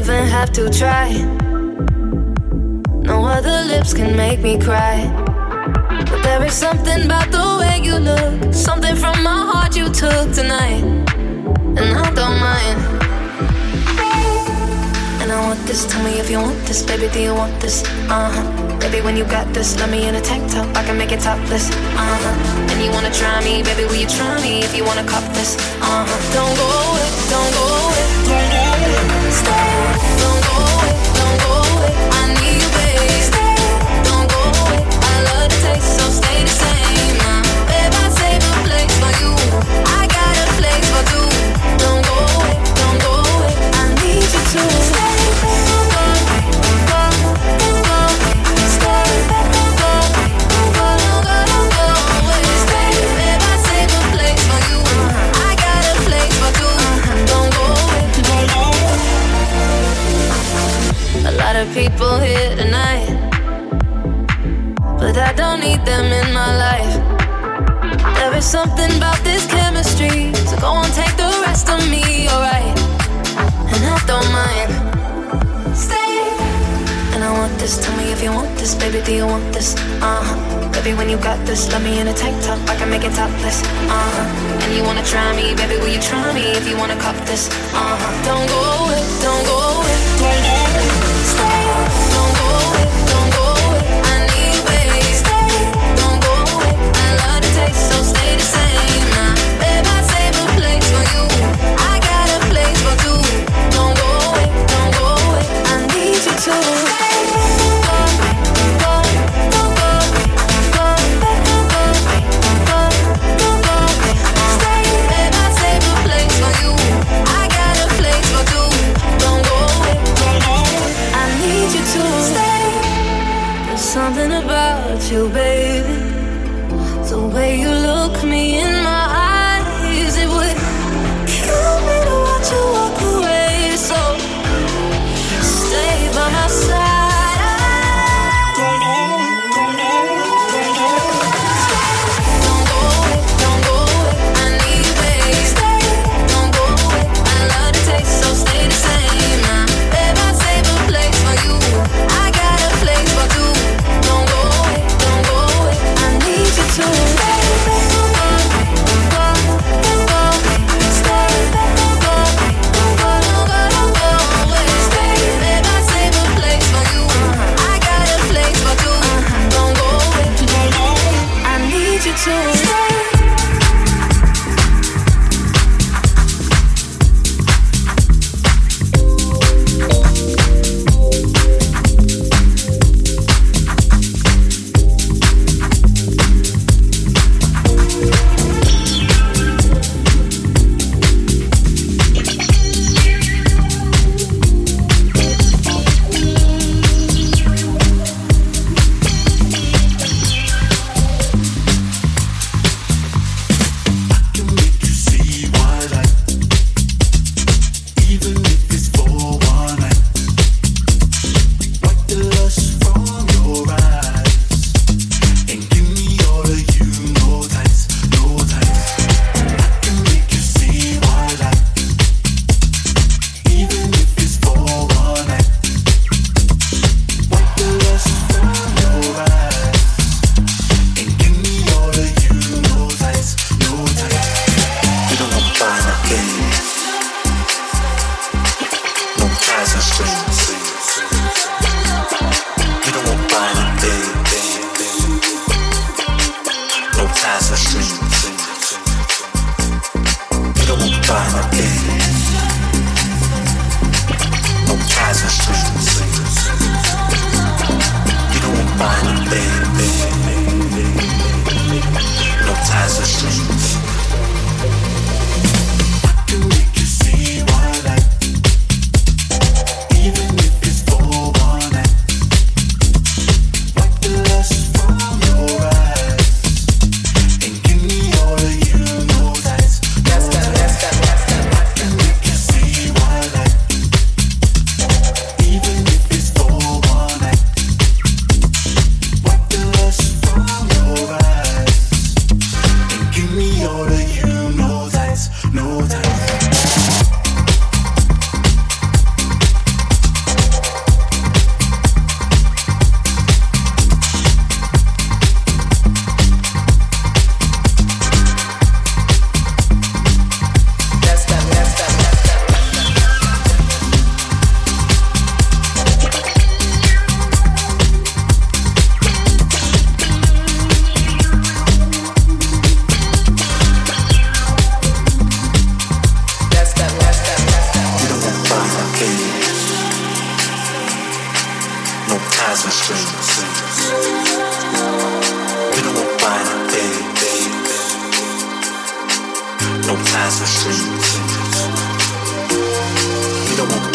even have to try. No other lips can make me cry. But there is something about the way you look, something from my heart you took tonight, and I don't mind. And I want this, tell me if you want this, baby, do you want this? Uh huh. Baby, when you got this, let me in a tank top, I can make it topless. Uh huh. You wanna try me, baby, will you try me if you wanna cop this? Uh huh. Don't go away, don't go away, don't go away, stay. Don't go away, don't go away, I need you, baby. Stay. Don't go away, I love the taste, so stay the same. Uh, babe, I save a place for you. I got a place for two. Don't go away, don't go away, I need you to stay. People here tonight, but I don't need them in my life. There is something about this chemistry, so go on, take the rest of me, alright? And I don't mind. Stay. And I want this, tell me if you want this, baby, do you want this? Uh huh. Baby, when you got this, let me in a tank top, I can make it topless. Uh huh. And you wanna try me, baby, will you try me if you wanna cop this? Uh huh. Don't go away, don't go away, don't go away.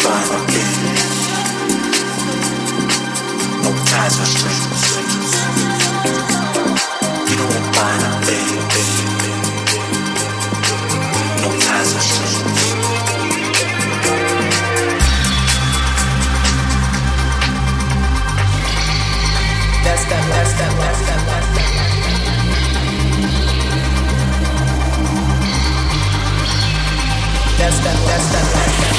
find. No ties strings. You don't find. No ties strings. That's that, that's that, that's that. That's that, that's that, that's that.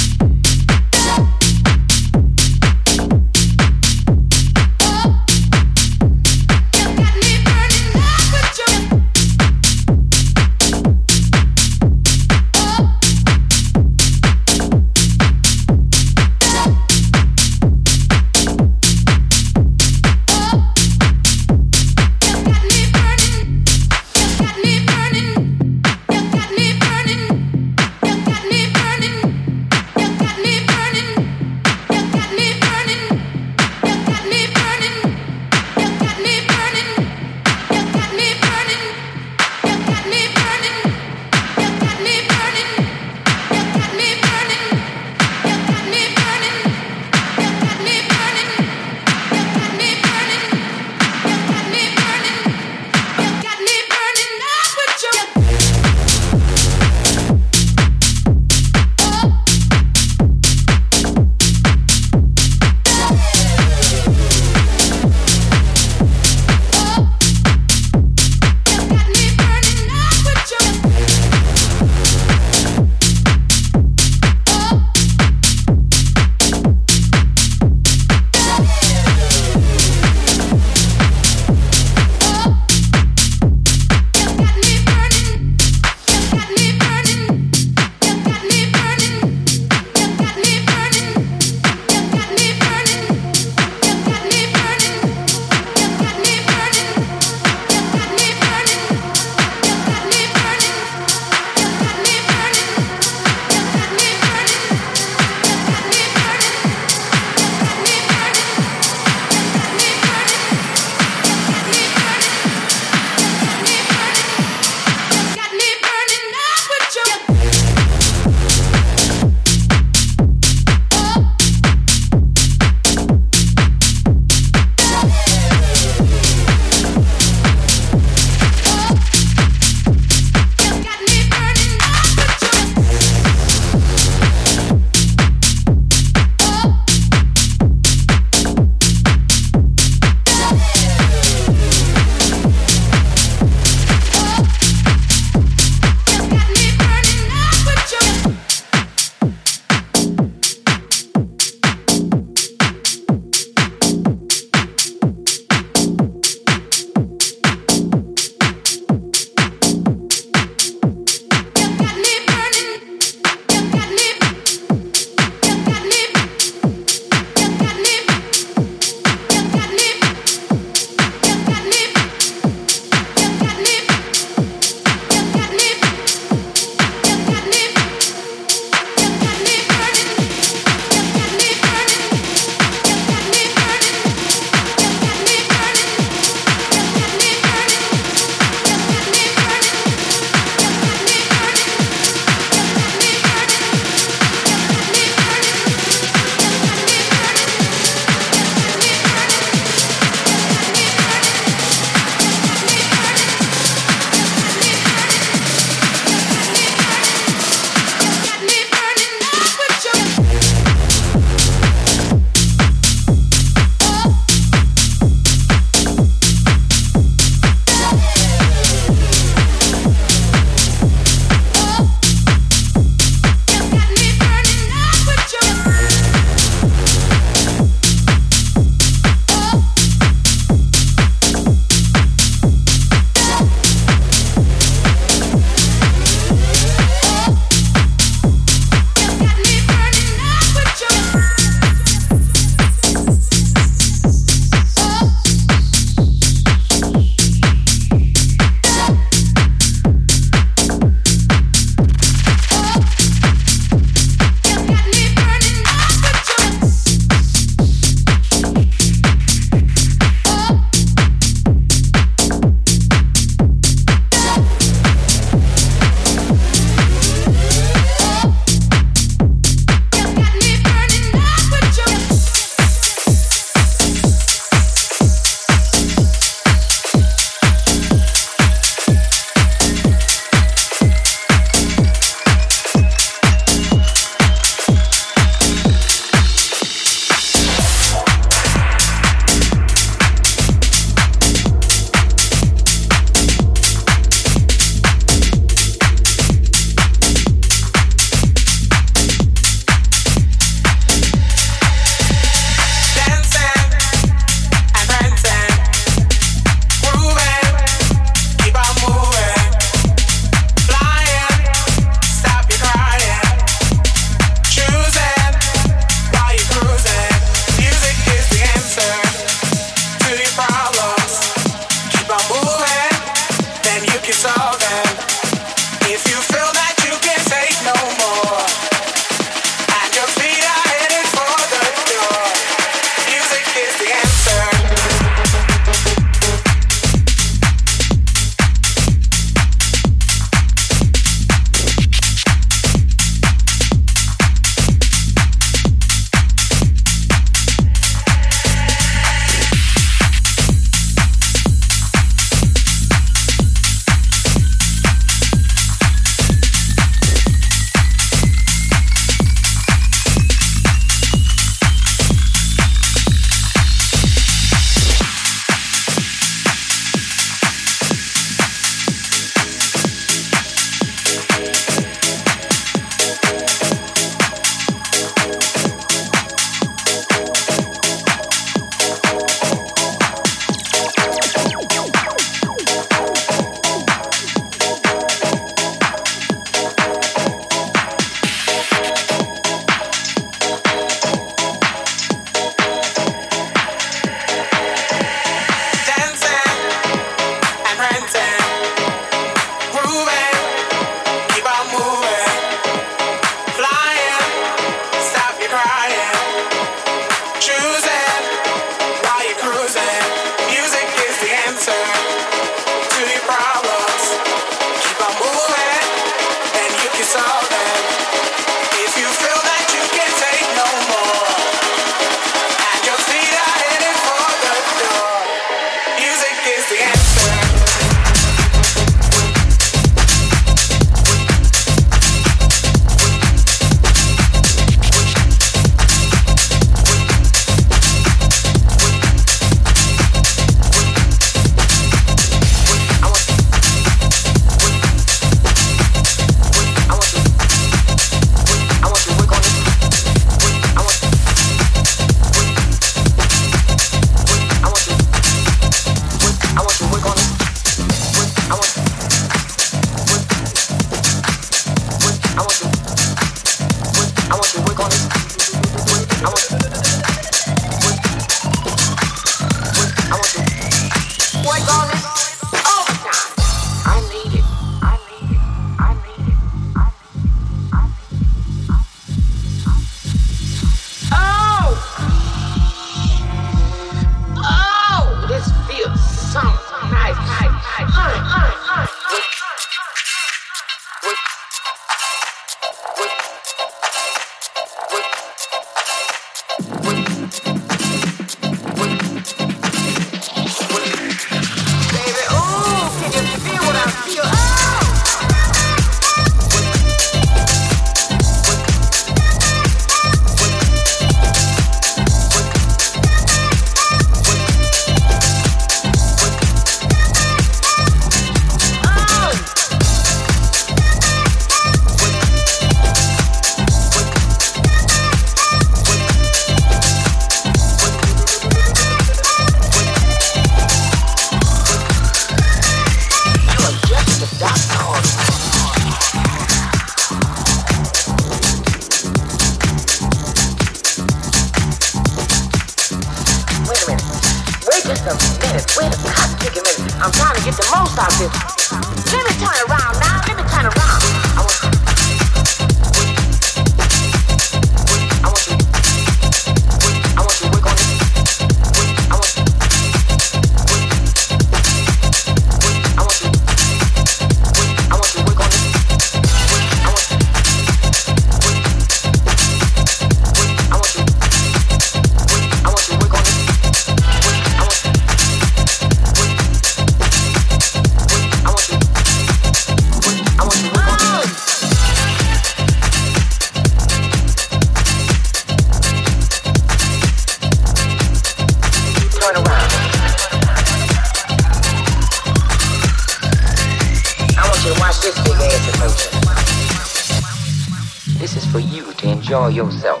enjoy yourself.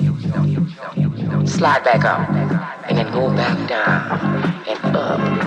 Slide back up and then go back down and up.